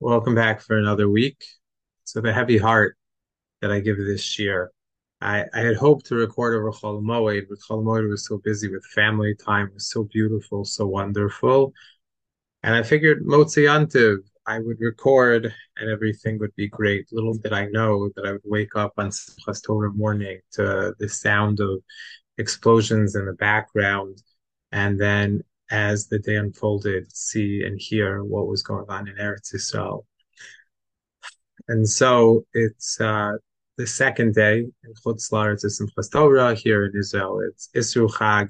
Welcome back for another week. So the heavy heart that I give this year. I, I had hoped to record over Chol but Chol was so busy with family time, was so beautiful, so wonderful. And I figured Motzi Yantiv, I would record and everything would be great. Little did I know that I would wake up on Simchas Torah morning to the sound of explosions in the background. And then as the day unfolded, see and hear what was going on in Eretz Israel. And so it's uh, the second day in Chutz La'aretz is Simchas Torah. Here in Israel, it's Isru Chag.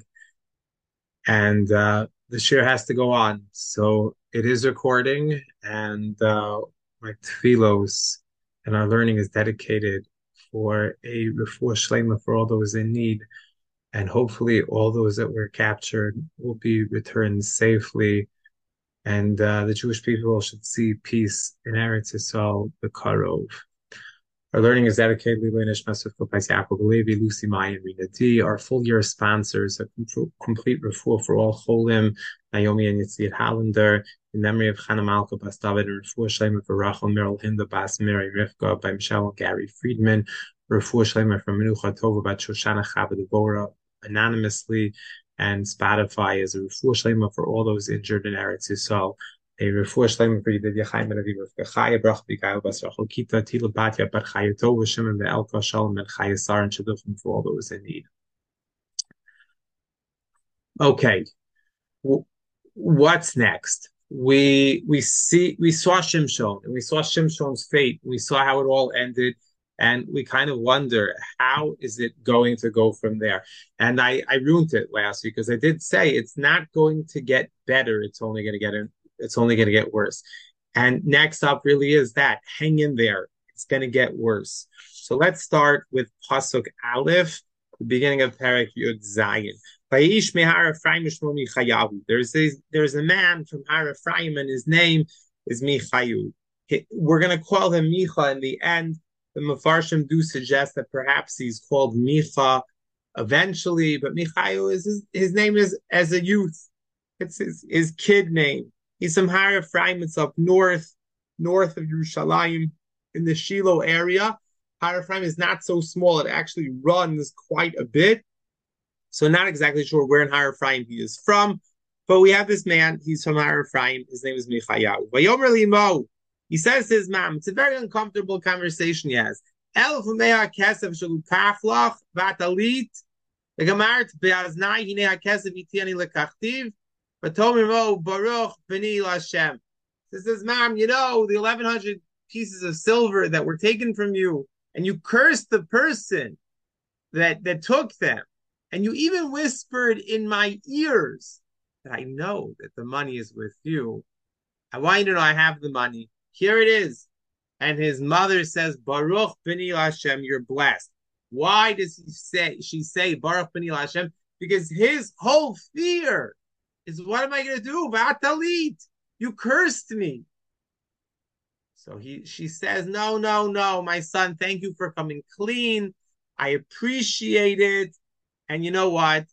And uh, the shir has to go on. So it is recording, and uh, my tefillos and our learning is dedicated for a refuah shlema for all those in need and hopefully all those that were captured will be returned safely, and uh, the Jewish people should see peace in Eretz Yisrael, the Karov. Our learning is dedicated to Lenish Mesuf Kopais Yaakov Levi, Lucy Mai, and Rina D. Our full year sponsors, a complete refuah for all Cholim, Naomi and Yitzhak Hollander, in memory of Chana Malka Bas David, and refuah Shlema for Rachel Meryl Hinda Bas Mary Rivka by Michelle and Gary Friedman, refuah Shlema from Menucha Tova by Shoshana Chabad anonymously, and Spotify is a refuah shlema for all those injured in Eretz Yisrael. A refuah shlema for Yedid Yachaim and Aviv Chaya Brach B'Gail Bas Rachel Kita Tila Batya Bar Chaya Tov Shimon Ve'elka Shalom and Chaya Sar and Shadduchim for all those in need. Okay, what's next? We we see we saw Shimshon and we saw Shimshon's fate. We saw how it all ended and we kind of wonder how is it going to go from there? And i i ruined it last week because i did say it's not going to get better. It's only going to get it's only going to get worse. And next up really is that hang in there. It's going to get worse. So let's start with pasuk aleph the beginning of parak yud zayin. There's a there's a man from Har Ephraim, and his name is Michayu. We're going to call him Micha in the end the Mefarshim do suggest that perhaps he's called Micha eventually, but Michayu is his, his, name is as a youth. It's his, his kid name. He's from Har Ephraim. It's up north, north of Yerushalayim in the Shiloh area. Har Ephraim is not so small. It actually runs quite a bit. So not exactly sure where in Har Ephraim he is from, but we have this man. He's from Har Ephraim. His name is Michayahu. He says to his mom, it's a very uncomfortable conversation he has. Baruch. He says, mom, you know, the 1100 pieces of silver that were taken from you, and you cursed the person that, that took them, and you even whispered in my ears that I know that the money is with you. I want you to know I have the money. Here it is. And his mother says, Baruch b'ni Hashem, you're blessed. Why does he say she say Baruch b'ni Hashem? Because his whole fear is what am I gonna do? Vatalit, you cursed me. So he she says, No, no, no, my son, thank you for coming clean. I appreciate it. And you know what?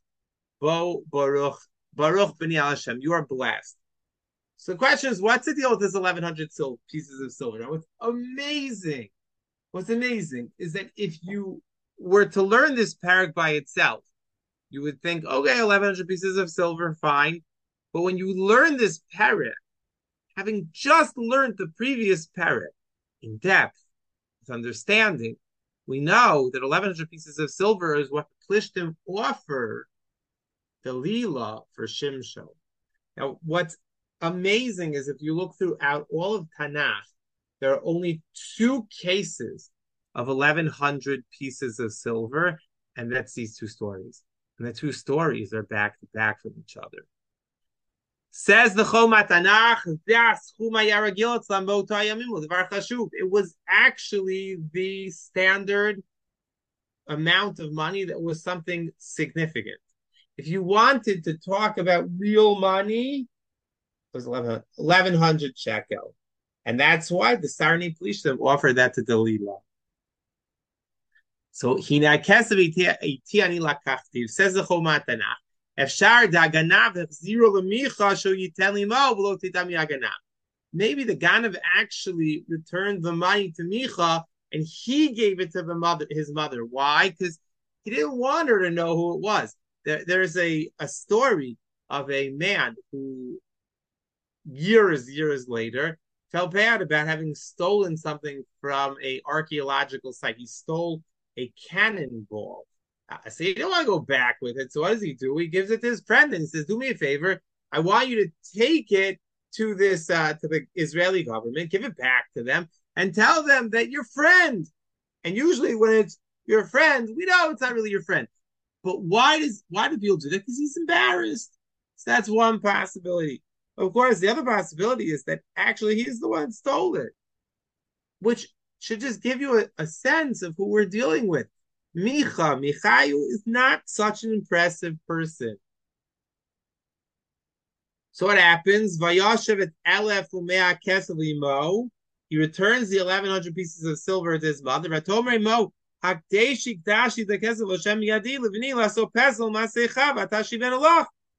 Bo Baruch, Baruch b'ni Hashem, you are blessed. So the question is, what's the deal with this 1,100 sil- pieces of silver? Now, what's amazing, what's amazing is that if you were to learn this parak by itself, you would think, okay, 1,100 pieces of silver, fine. But when you learn this parak, having just learned the previous parak in depth, with understanding, we know that 1,100 pieces of silver is what Plishtim offer Delila for Shimshon. Now, what's amazing is if you look throughout all of Tanakh, there are only two cases of 1100 pieces of silver, and that's these two stories. And the two stories are back to back from each other. Says the Choma Tanakh, it was actually the standard amount of money that was something significant. If you wanted to talk about real money, was 1100 shekel. And that's why the Sarni Plishtim offered that to Delilah. So hina kesav itiani lakachtiv says the Choma Tanakh. Efshar daganav zero lemicha sho yiteli mo v'lo titami aganav. maybe the Ganav actually returned the money to Micha and he gave it to the mother, his mother. Why? Because he didn't want her to know who it was. There, there's a, a story of a man who years, years later felt bad about having stolen something from a archaeological site. He stole a cannonball. I say, you don't want to go back with it. So what does he do? He gives it to his friend and he says, "Do me a favor. I want you to take it to this uh, to the Israeli government, give it back to them, and tell them that your friend." And usually, when it's your friend, we know it's not really your friend. But why does why do people do that? Because he's embarrassed. So that's one possibility. Of course, the other possibility is that actually he's the one stole it, which should just give you a, a sense of who we're dealing with. Micha, Michayu is not such an impressive person. So what happens? Vayashev elef umea He returns the 1100 pieces of silver to his mother. Vatomer mo hakdeshi dashi the.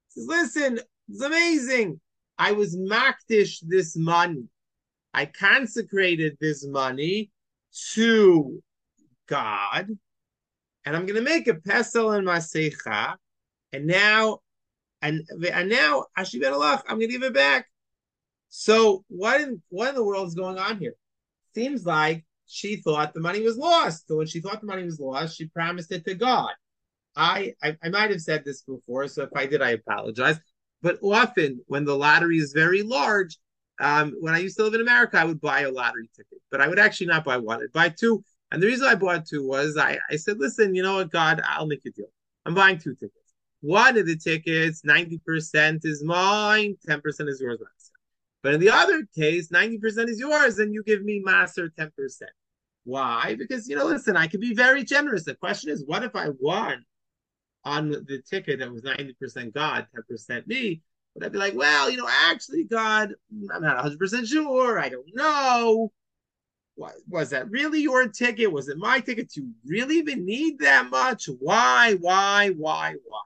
Says, listen, it's amazing. I was makdish this money. I consecrated this money to God, and I'm going to make a pesel and masecha, and now, and and now Ashi ben Allah, I'm going to give it back. So what in what in the world is going on here? Seems like she thought the money was lost. So when she thought the money was lost, she promised it to God. I, I, I might have said this before, so if I did, I apologize. But often, when the lottery is very large, um, when I used to live in America, I would buy a lottery ticket, but I would actually not buy one. I'd buy two. And the reason I bought two was I, I said, listen, you know what, God, I'll make a deal. I'm buying two tickets. One of the tickets, 90% is mine, 10% is yours. But in the other case, 90% is yours, and you give me master 10%. Why? Because, you know, listen, I could be very generous. The question is, what if I won on the ticket that was 90% God, 10% me, but I'd be like, well, you know, actually, God, I'm not 100% sure. I don't know. Was that really your ticket? Was it my ticket? Do you really even need that much? Why, why, why, why?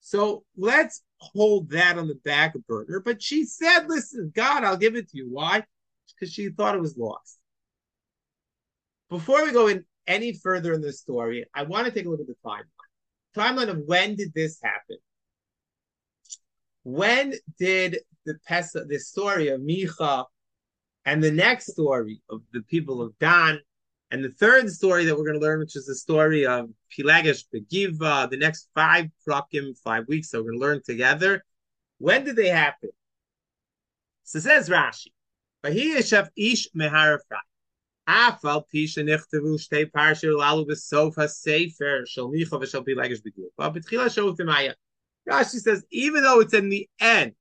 So let's hold that on the back burner. But she said, listen, God, I'll give it to you. Why? Because she thought it was lost. Before we go in any further in the story, I want to take a look at the timeline timeline of when did this happen? When did the Pesa, the story of Micha, and the next story of the people of Dan, and the third story that we're going to learn, which is the story of Pilagish Begiva, the next five prakim, five weeks that we're going to learn together. When did they happen? So says Rashi, ish. Rashi says, even though it's in the end,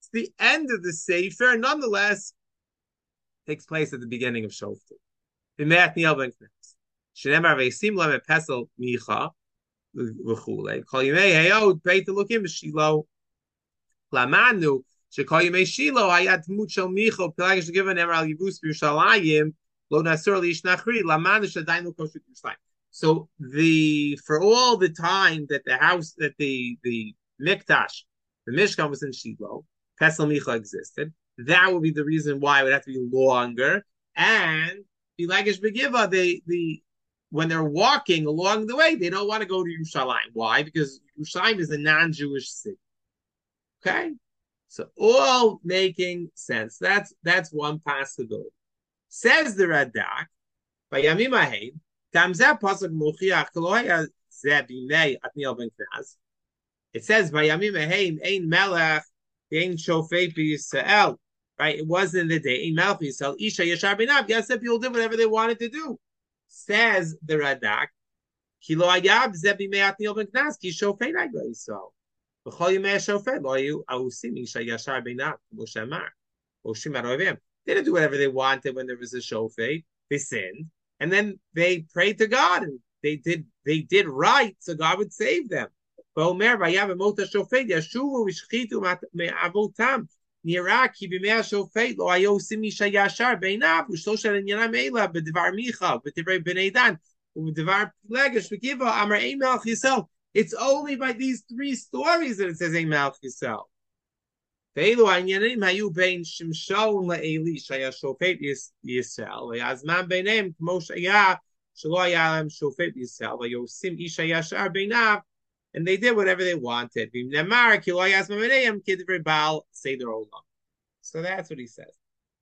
it's the end of the sefer, nonetheless, takes place at the beginning of Shoftim. So the for all the time that the house that the the mikdash, the mishkan was in Shiloh, Pesel Micha existed. That would be the reason why it would have to be longer. And Bilagish Begiva, they the when they're walking along the way, they don't want to go to Yerushalayim. Why? Because Yerushalayim is a non-Jewish city. Okay, so all making sense. That's that's one possibility. Says the Radak, by Yamim Aheim, Tamzeh Pasuk Muchiach Loya Zebimei Atniel Ben Knaz. It says by Yamim Aheim, Ein Melech, Ein Shofei Yisrael. Right? It was in the day, Ein Melech Yisrael, Isha Yeshar Binab. Yes, the people did whatever they wanted to do. Says the Radak, Ki lo ayab Zebimei Atniel Ben Knaz, Ki Shofei Nagla Yisrael. B'chol Yimei Shofei, Lo Yu Ahusim Isha Yeshar Binab, Moshe Amar. Oshim Aroivim. They didn't do whatever they wanted when there was a shofet. They sinned, and then they prayed to God, and they did they did right, so God would save them. ואומר ויבא השופט ישובו ושחיתו מאבותם נראה כי בימי השופט לא היו עושים איש הישר בעיניו ושלוש עניינם אלה בדבר מיכה ובדברי בני דן ובדבר פלגש וגיבה אמר אין מלך ישראל. It's only by these three stories that it says אין מלך ישראל. ואילו העניינים היו בין שמשון לעלי שהיה שופט ישראל, והזמן ביניהם כמו שהיה שלא היה להם שופט ישראל, ויוסים איש הישר ביניו, and they did whatever they wanted. So that's what he says.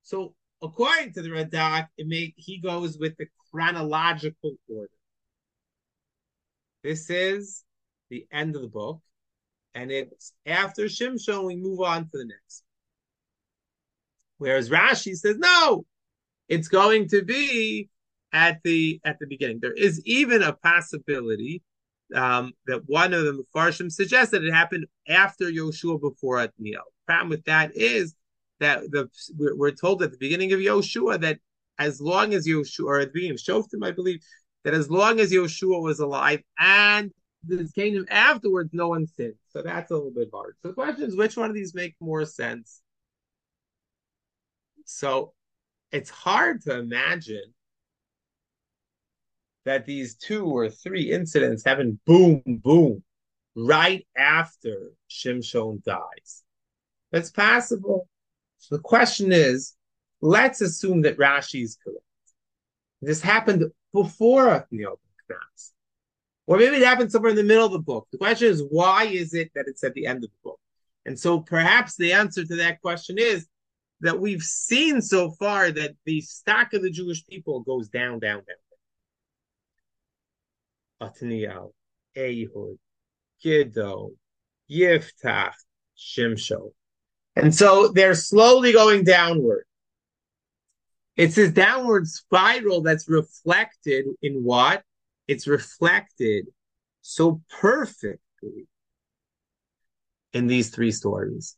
So according to the Radak, it make he goes with the chronological order. This is the end of the book, and it's after Shimshon we move on to the next. Whereas Rashi says no, it's going to be at the at the beginning. There is even a possibility um, that one of the Mepharshim suggests that it happened after Yoshua before Atniel. Problem with that is that the we're, we're, told at the beginning of Yoshua that as long as Yoshua or at the beginning of Shoftim, I believe that as long as Yoshua was alive and the kingdom afterwards, no one sins. So that's a little bit hard. So the question is, which one of these make more sense? So it's hard to imagine that these two or three incidents happen boom, boom, right after Shimshon dies. That's possible. So the question is, let's assume that Rashi is correct. This happened before Othniel Knas. Or maybe it happened somewhere in the middle of the book. The question is, why is it that it's at the end of the book? And so perhaps the answer to that question is that we've seen so far that the stock of the Jewish people goes down, down, down. Othniel, Ehud, Giddo, Yiftach, Shimsho. And so they're slowly going downward. It's this downward spiral that's reflected in what? It's reflected so perfectly in these three stories.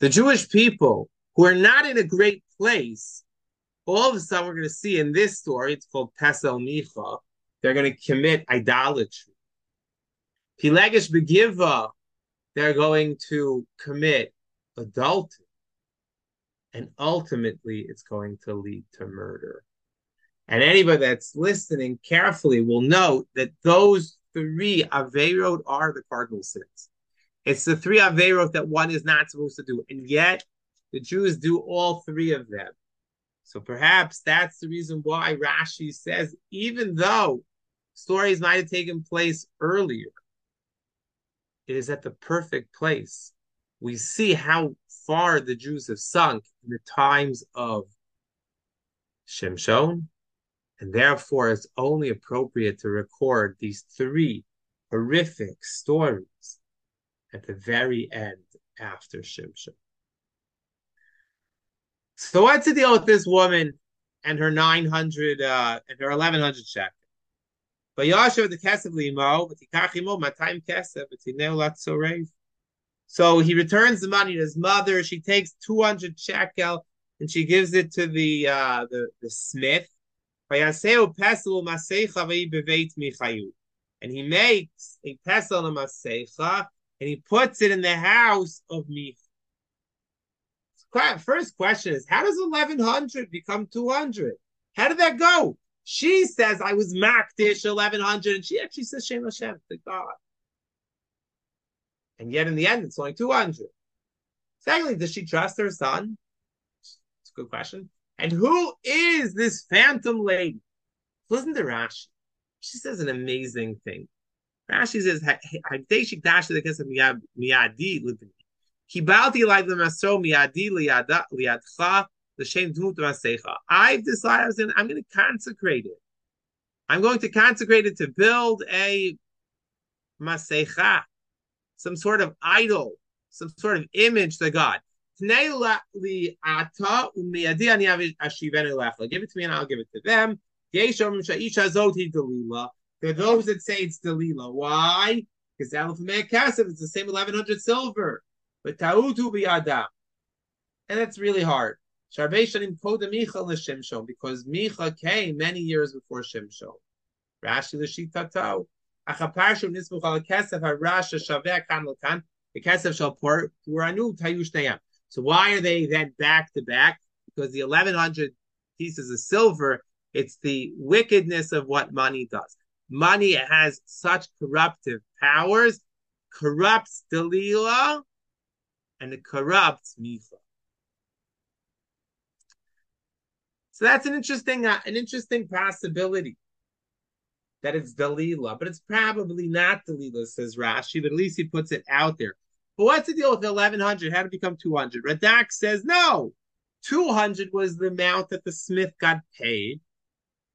The Jewish people who are not in a great place, all of a sudden we're going to see in this story, it's called Pesel Micha, they're going to commit idolatry. Pilegish Begiva, they're going to commit adultery. And ultimately, it's going to lead to murder. And anybody that's listening carefully will note that those three Averot are the cardinal sins. It's the three Averot that one is not supposed to do. And yet, the Jews do all three of them. So perhaps that's the reason why Rashi says, even though stories might have taken place earlier. It is at the perfect place. We see how far the Jews have sunk in the times of Shimshon, and therefore it's only appropriate to record these three horrific stories at the very end after Shimshon. So what's the deal with this woman and her 900 uh, and her 1100 shekels? So he returns the money to his mother. She takes 200 shekel and she gives it to the uh, the, the smith. And he makes a pesel a masecha and he puts it in the house of Micha. First question is, how does 1100 become 200? How did that go? She says I was Makdish 1100, and she actually says Shem Hashem to God. And yet in the end, it's only 200. Secondly, does she trust her son? It's a good question. And who is this phantom lady? Listen to Rashi. She says an amazing thing. Rashi says, "Hadeshik dash the kesef miyadi libni. Kibalti like the maso miyadi liyadcha I've decided I'm going to consecrate it. I'm going to consecrate it to build a masecha, some sort of idol, some sort of image to God. Give it to me and I'll give it to them. There are those that say it's Delila. Why? Because Kasef is the same 1100 silver. But Ta'utu biyadam. And that's really hard. Because Micha came many years before Shimshon. Rashi l'Shitato. Achaparshu nismuch al kesef harasha shaveh kan l'kan. The kesef shall pour puranu tayush So why are they then back to back? Because the 1100 pieces of silver, it's the wickedness of what money does. Money has such corruptive powers, corrupts Delila, and it corrupts Micha. So that's an interesting, uh, an interesting possibility that it's Dalila, but it's probably not Dalila, says Rashi, but at least he puts it out there. But what's the deal with 1100? How to become 200? Radak says no. 200 was the amount that the smith got paid,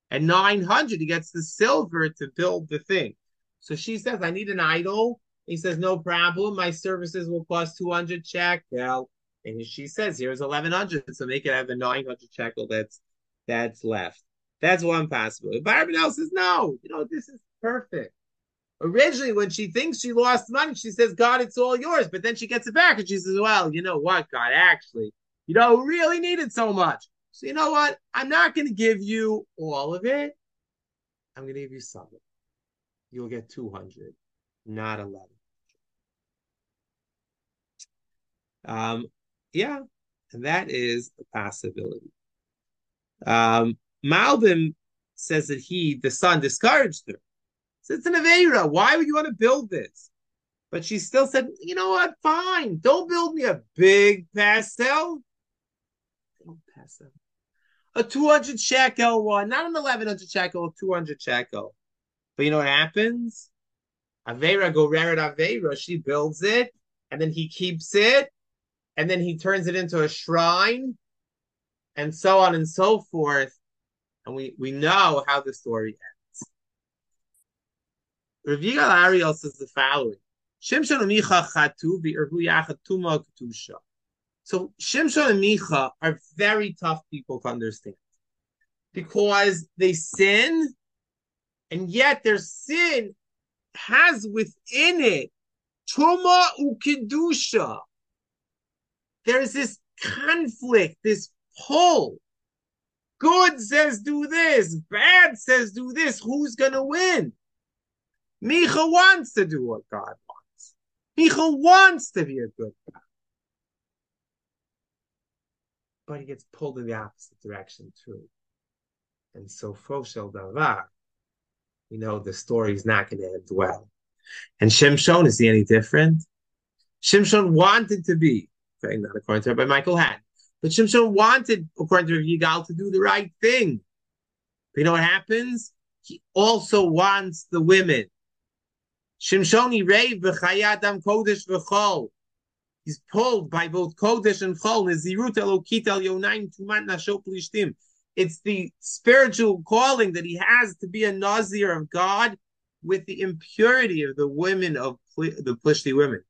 and 900 he gets the silver to build the thing. So she says, I need an idol. He says, No problem. My services will cost 200 shekel. And she says, Here's 1100. So make it have the 900 shekel that's that's left. That's one possibility. Else says, No, you know, this is perfect. Originally, when she thinks she lost money, she says, God, it's all yours. But then she gets it back and she says, Well, you know what, God, actually, you know, really need it so much. So you know what? I'm not going to give you all of it. I'm going to give you some of it. You'll get 200, not 11. Um, yeah, and that is a possibility. Um, Malbim says that he, the son, discouraged her. So it's an Avera. Why would you want to build this? But she still said, you know what? Fine. Don't build me a big pesel. A 200 shekel one, not an 1100 shekel, a 200 shekel. But you know what happens? Avera go Reret Avera. She builds it, and then he keeps it, and then he turns it into a shrine, and so on and so forth. And we, we know how the story ends. Rav Yigal Ariel says the following. Shimshon and Micha chatu v'irhu yachad tuma ketusha. So Shimshon and Micha are very tough people to understand because they sin, and yet their sin has within it tuma ukidusha. There's this conflict, this pull. Good says do this, bad says do this. Who's gonna win? Micha wants to do what God wants. Micha wants to be a good guy. But he gets pulled in the opposite direction too. And so Foshel Davar, you know the story is not going to end well. And Shimshon, is he any different? Shimshon wanted to be, okay, not according to Rabbi Michael Hatt, but Shimshon wanted, according to Yigal, to do the right thing. But you know what happens? He also wants the women. Shimshoni Rei v'chayadam kodesh v'chol. He's pulled by both kodesh and chol. Nezirut elokit el yonaim tumat nashot plishtim. It's the spiritual calling that he has to be a Nazir of God with the impurity of the women of the Plishti women.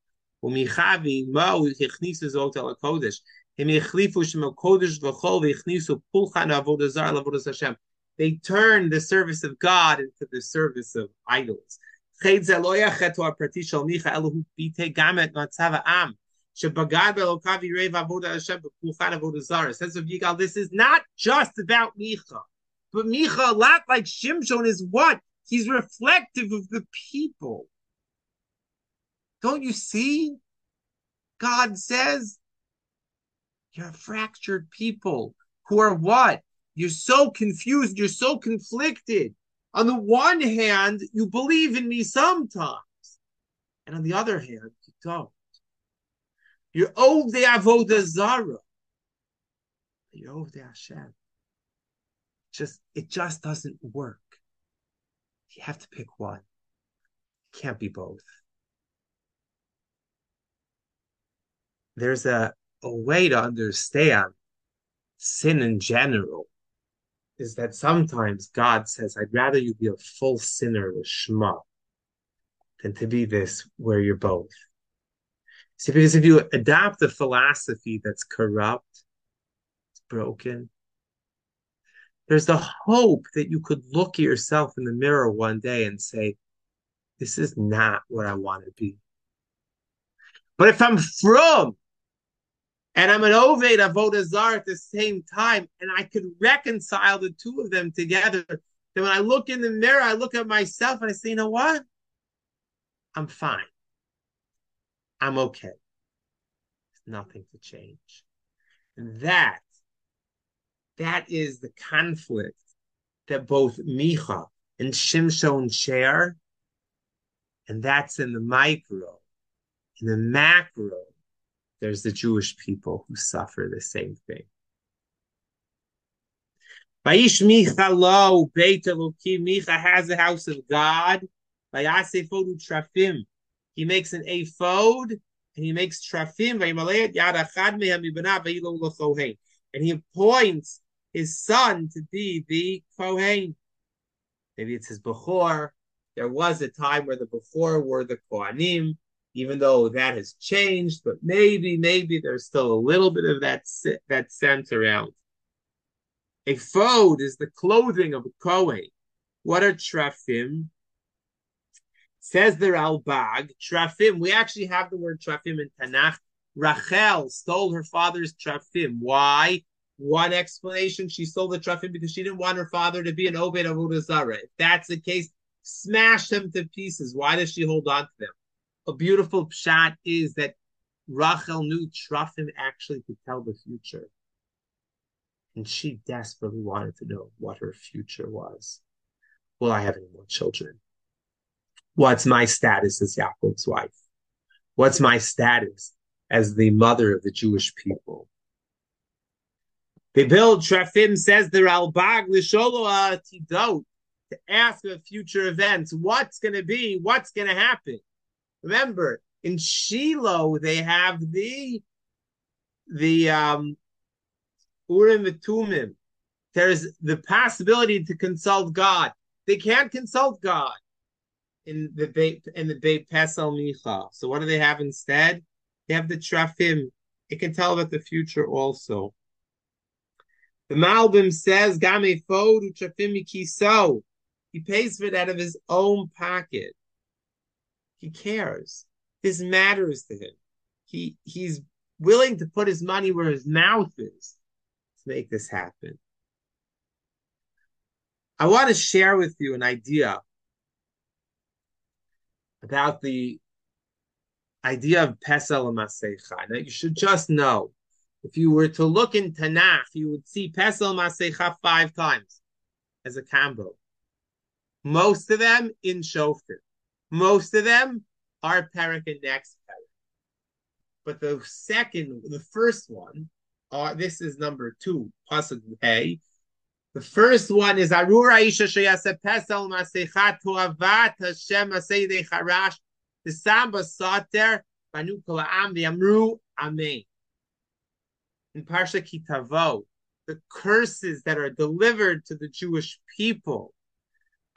They turn the service of God into the service of idols. Says of Yigal, this is not just about Micha, but Micha, a lot like Shimshon, is what? He's reflective of the people. Don't you see? God says, you're a fractured people who are what? You're so confused, you're so conflicted. On the one hand, you believe in me sometimes, and on the other hand, you don't. You're owed the avodah zara. You're owed the Hashem. Just it just doesn't work. You have to pick one. It can't be both. There's a, a way to understand sin in general is that sometimes God says, I'd rather you be a full sinner with Shema than to be this where you're both. See, because if you adopt a philosophy that's corrupt, it's broken, there's the hope that you could look at yourself in the mirror one day and say, This is not what I want to be. But if I'm from and I'm an Oved Avodah Zar at the same time, and I could reconcile the two of them together, then when I look in the mirror, I look at myself and I say, you know what? I'm fine. I'm okay. There's nothing to change. And that, that is the conflict that both Micha and Shimshon share. And that's in the micro. In the macro, there's the Jewish people who suffer the same thing. Vaish Micha lo Beit Elokim. Micha has the house of God. Vayasefodu trafim. He makes an ephod and he makes trafim. And he appoints his son to be the kohen. Maybe it's his bechor. There was a time where the bechor were the kohanim, even though that has changed. But maybe, maybe there's still a little bit of that that sense around. A Ephod is the clothing of a Kohen. What are trafim? Says the Ralbag, trafim. We actually have the word trafim in Tanakh. Rachel stole her father's trafim. Why? One explanation: she stole the trafim because she didn't want her father to be an Obed Avodah Zarah. If that's the case, smash them to pieces. Why does she hold on to them? A beautiful shot is that Rachel knew trafim actually could tell the future and she desperately wanted to know what her future was. Will I have any more children? What's my status as Yaakov's wife? What's my status as the mother of the Jewish people? They build Trafim, says the Ralbag, Lisholoa Tidot, to ask of future events. What's going to be? What's going to happen? Remember, in Shiloh, they have the the um, Urim Tumim. There's the possibility to consult God. They can't consult God in the Beit in the Beit Pesel Micha. So what do they have instead? They have the Trafim. It can tell about the future also. The Malbim says, Game Fodu Trafim Kiso. He pays for it out of his own pocket. He cares. This matters to him. He he's willing to put his money where his mouth is to make this happen. I want to share with you an idea about the idea of Pesel and Masecha. Now, you should just know, if you were to look in Tanakh, you would see Pesel Masecha five times as a combo. Most of them in Shoftim. Most of them are Perik and next Perik. But the second, the first one, uh, this is number two, pasuk hey. The first one is Arura Isha Sheyase Pesel Masechat Tuavat Hashem Aseidei Harash the Samba Sater Banu Am Amru Amen. In Parsha Ki Tavo, the curses that are delivered to the Jewish people.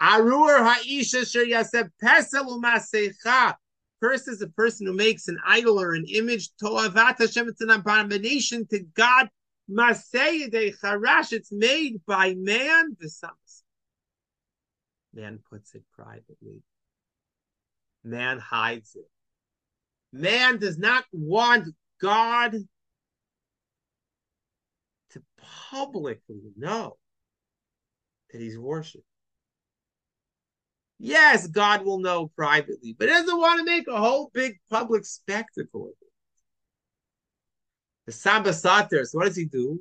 Arur Ha'isha Sheyase Pesel Masechat First is a person who makes an idol or an image. Toavat Hashem, it's an abomination to God. Masei charash, it's made by man. The Man puts it privately. Man hides it. Man does not want God to publicly know that he's worshipped. Yes, God will know privately, but doesn't want to make a whole big public spectacle of it. The Samba Sater, so what does he do?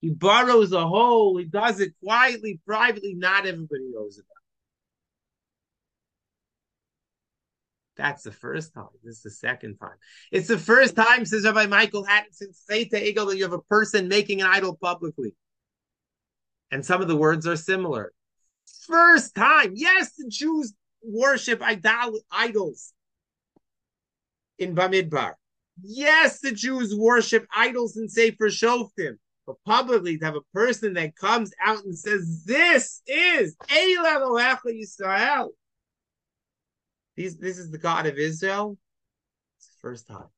He borrows a hole, he does it quietly, privately, not everybody knows about it. That's the first time. This is the second time. It's the first time, says Rabbi Michael Hattin, since Chet Ha'egel, that you have a person making an idol publicly. And some of the words are similar. First time. Yes, the Jews worship idol- idols in Bamidbar. Yes, the Jews worship idols in Sefer Shoftim. But publicly, to have a person that comes out and says, This is Yisrael. These, this is the God of Israel. It's the first time.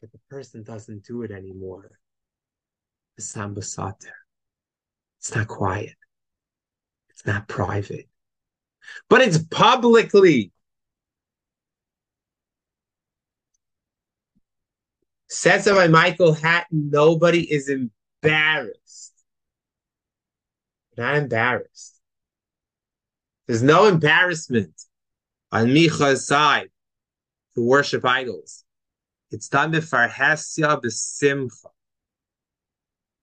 But the person doesn't do it anymore. The Samba Sater. It's not quiet. It's not private. But it's publicly. Says by Michael Hattin, nobody is embarrassed. Not embarrassed. There's no embarrassment on Micha's side to worship idols. It's done b'farhesya b'simcha.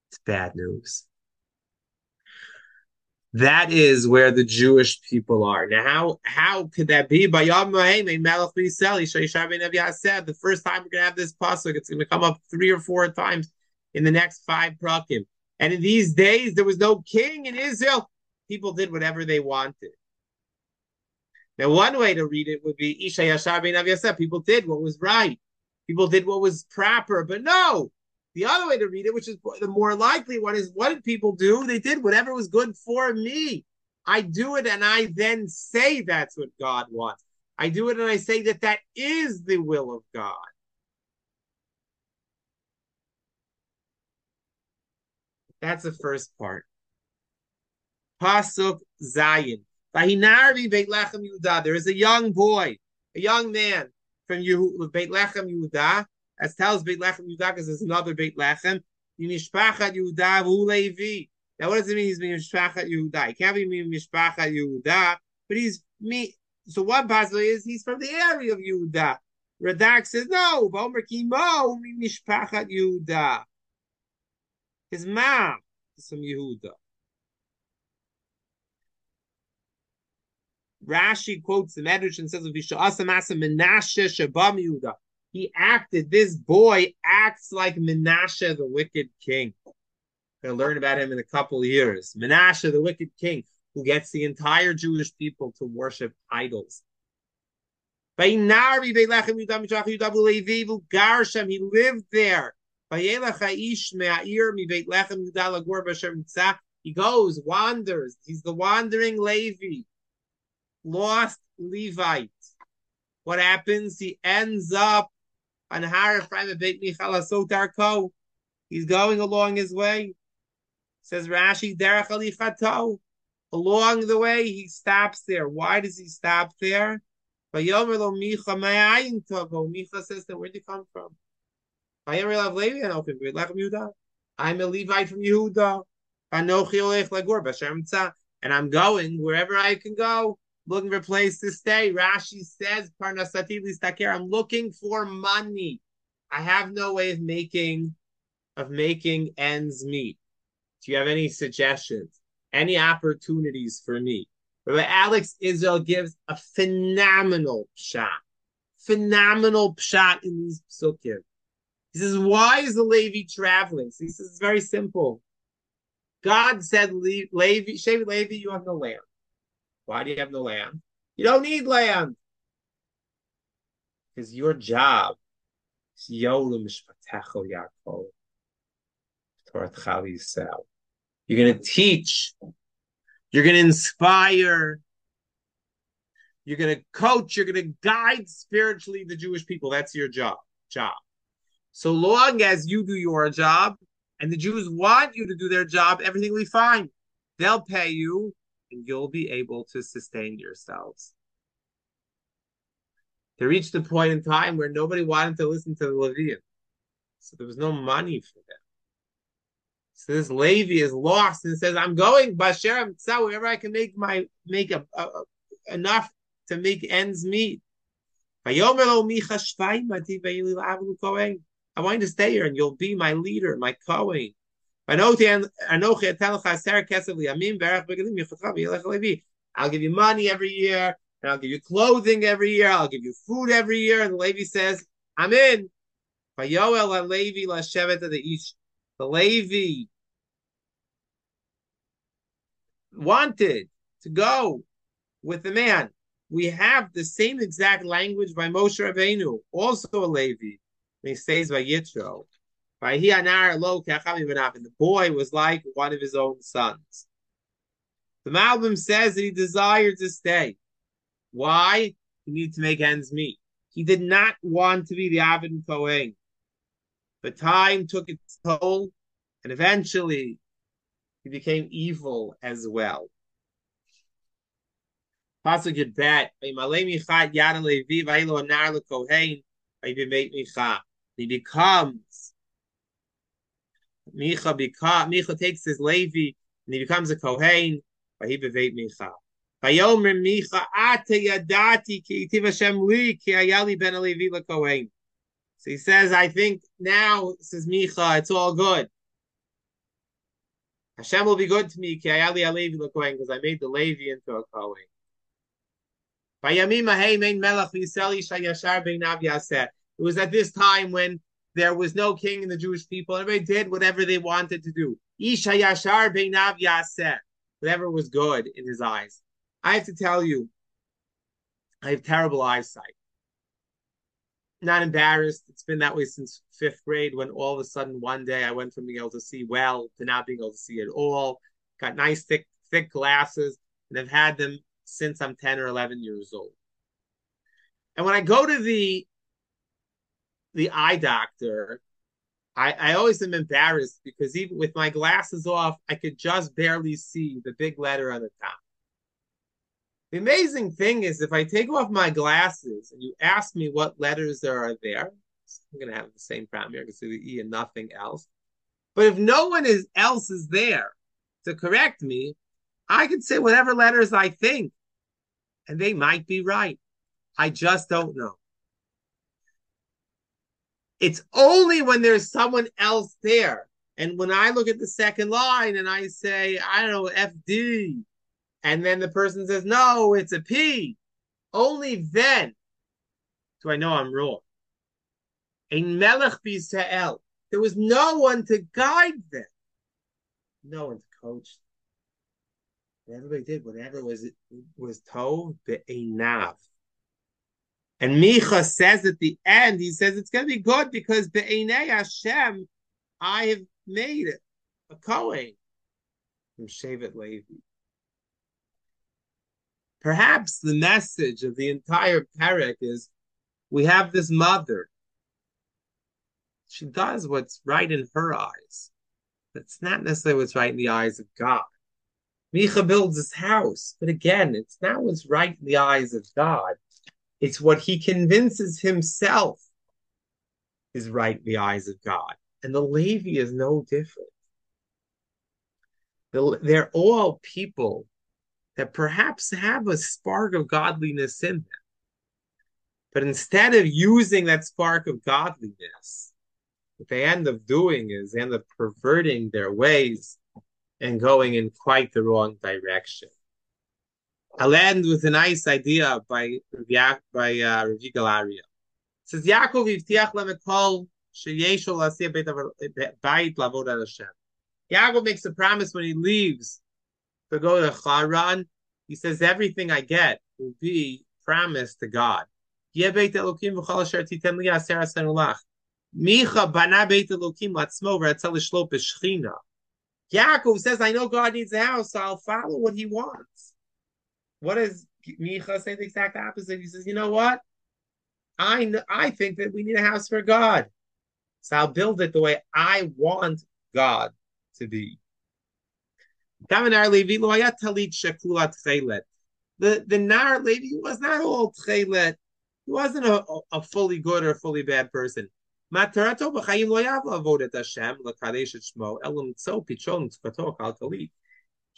It's bad news. That is where the Jewish people are. Now, how how could that be? By Yom said the first time we're gonna have this pasuk, it's gonna come up three or four times in the next five prakim. And in these days, there was no king in Israel. People did whatever they wanted. Now, one way to read it would be Isha Yashar Ben People did what was right. People did what was proper. But no, the other way to read it, which is the more likely one, is what did people do? They did whatever was good for me. I do it and I then say that's what God wants. I do it and I say that that is the will of God. That's the first part. Pasuk Zayin. There is a young boy, a young man from Beit Lechem Yehuda, as tells Beit Lechem Yehuda, because there's another Beit Lechem, Mishpachat Yehuda Levi. Now, what does it mean? He's being Mishpachat Yehuda. He can't be Mishpachat Yehuda, but he's me. So one possibility is he's from the area of Yehuda. Radak says no. Vomer Kimo Mishpachat Yehuda. His mom is from Yehuda. Rashi quotes the Medrash and says, Menashe He acted, this boy acts like Menashe, the wicked king. To learn about him in a couple years. Menashe, the wicked king, who gets the entire Jewish people to worship idols. He lived there. He goes, wanders. He's the wandering Levi lost Levite. What happens? He ends up on Har Ephraim Beit Michal Asotarko. He's going along his way. Says Rashi, Derech Alichato. Along the way, he stops there. Why does he stop there? Micha says that where'd you come from? I'm a Levite from Yehuda. And I'm going wherever I can go looking for a place to stay. Rashi says, I'm looking for money. I have no way of making of making ends meet. Do you have any suggestions? Any opportunities for me? But Alex Israel gives a phenomenal shot. Phenomenal shot in these psukim. He says, why is the Levi traveling? So he says, it's very simple. God said, Levi, Shevi Levi, you have no land. Why do you have no land? You don't need land. Because your job is Yolim Shpatecho Yaakov. You're going to teach. You're going to inspire. You're going to coach. You're going to guide spiritually the Jewish people. That's your job. Job. So long as you do your job and the Jews want you to do their job, everything will be fine. They'll pay you and you'll be able to sustain yourselves. They reached a point in time where nobody wanted to listen to the Levian. So there was no money for them. So this Levi is lost and says, I'm going Basher wherever I can make my make a, a, a, enough to make ends meet. I want you to stay here and you'll be my leader, my Kohen. I'll give you money every year, and I'll give you clothing every year, I'll give you food every year. And the Levi says, I'm in. The Levi wanted to go with the man. We have the same exact language by Moshe Rabbeinu, also a Levi. he says by Yitro. The boy was like one of his own sons. The Malbim says that he desired to stay. Why? He needed to make ends meet. He did not want to be the Avid Kohen. But time took its toll, and eventually he became evil as well. He becomes Micha beca- Micha takes his Levi and he becomes a Kohen. Vahibeveit Micha. Vayomer Micha ate yadati ki itiv Hashem li ki ayali ben Levi Kohen. So he says, I think now, says Micha, it's all good. Hashem will be good to me because I made the Levi into a Kohen. It was at this time when there was no king in the Jewish people. Everybody did whatever they wanted to do. Isha Yashar Beinav Yaseh. Whatever was good in his eyes. I have to tell you, I have terrible eyesight. Not embarrassed. It's been that way since fifth grade when all of a sudden one day I went from being able to see well to not being able to see at all. Got nice thick thick glasses and I've had them since I'm 10 or 11 years old. And when I go to the the eye doctor, I, I always am embarrassed because even with my glasses off, I could just barely see the big letter on the top. The amazing thing is, if I take off my glasses and you ask me what letters there are there, I'm going to have the same problem here. I can see the E and nothing else. But if no one is, else is there to correct me, I can say whatever letters I think, and they might be right. I just don't know. It's only when there's someone else there. And when I look at the second line and I say, I don't know, FD, and then the person says, no, it's a P, only then do I know I'm wrong. A Melech B'Israel. There was no one to guide them, no one to coach them. Everybody did whatever was was told the enav. And Micha says at the end, he says it's going to be good because be'enei Hashem, I have made it a Kohen from Shevet Levi. Perhaps the message of the entire parak is we have this mother. She does what's right in her eyes. That's not necessarily what's right in the eyes of God. Micha builds his house, but again, it's not what's right in the eyes of God. It's what he convinces himself is right in the eyes of God. And the Levi is no different. They're all people that perhaps have a spark of godliness in them. But instead of using that spark of godliness, what they end up doing is they end up perverting their ways and going in quite the wrong direction. I'll end with a nice idea by by uh, Rav Galaria. Says Yaakov yivtiach lemekol sheyeshol lasiyah beit lavod al Hashem. Yaakov makes a promise when he leaves to go to Haran. He says everything I get will be promised to God. Micha bana beit Elokim latzmo v'ratzel lishlo b'shchina. Yaakov says, I know God needs a house, so I'll follow what he wants. What does Micha say the exact opposite? He says, you know what? I I think that we need a house for God. So I'll build it the way I want God to be. The the Nar Lady was not all tchelet. He wasn't a, a, fully good or fully bad person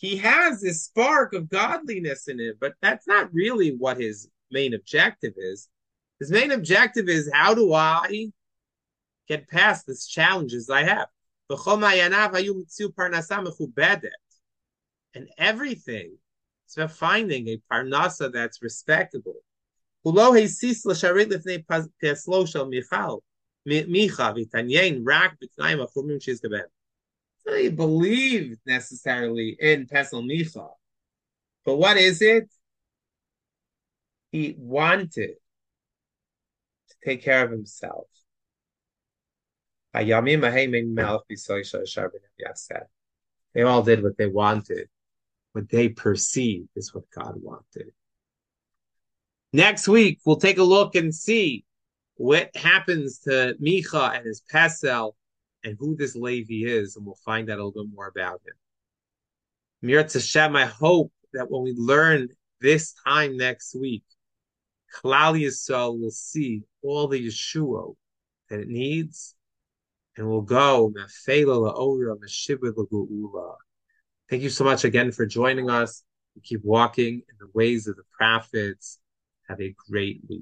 he has this spark of godliness in him, but that's not really what his main objective is. His main objective is how do I get past these challenges I have? And everything is about finding a parnasa that's respectable. Really believe necessarily in Pesel Micha. But what is it? He wanted to take care of himself. They all did what they wanted. What they perceived is what God wanted. Next week, we'll take a look and see what happens to Micha and his Pesel and who this Levi is, and we'll find out a little bit more about him. Mir Hashem, I hope that when we learn this time next week, Klal Yisrael will see all the Yeshua that it needs, and we'll go Thank you so much again for joining us. We keep walking in the ways of the prophets. Have a great week.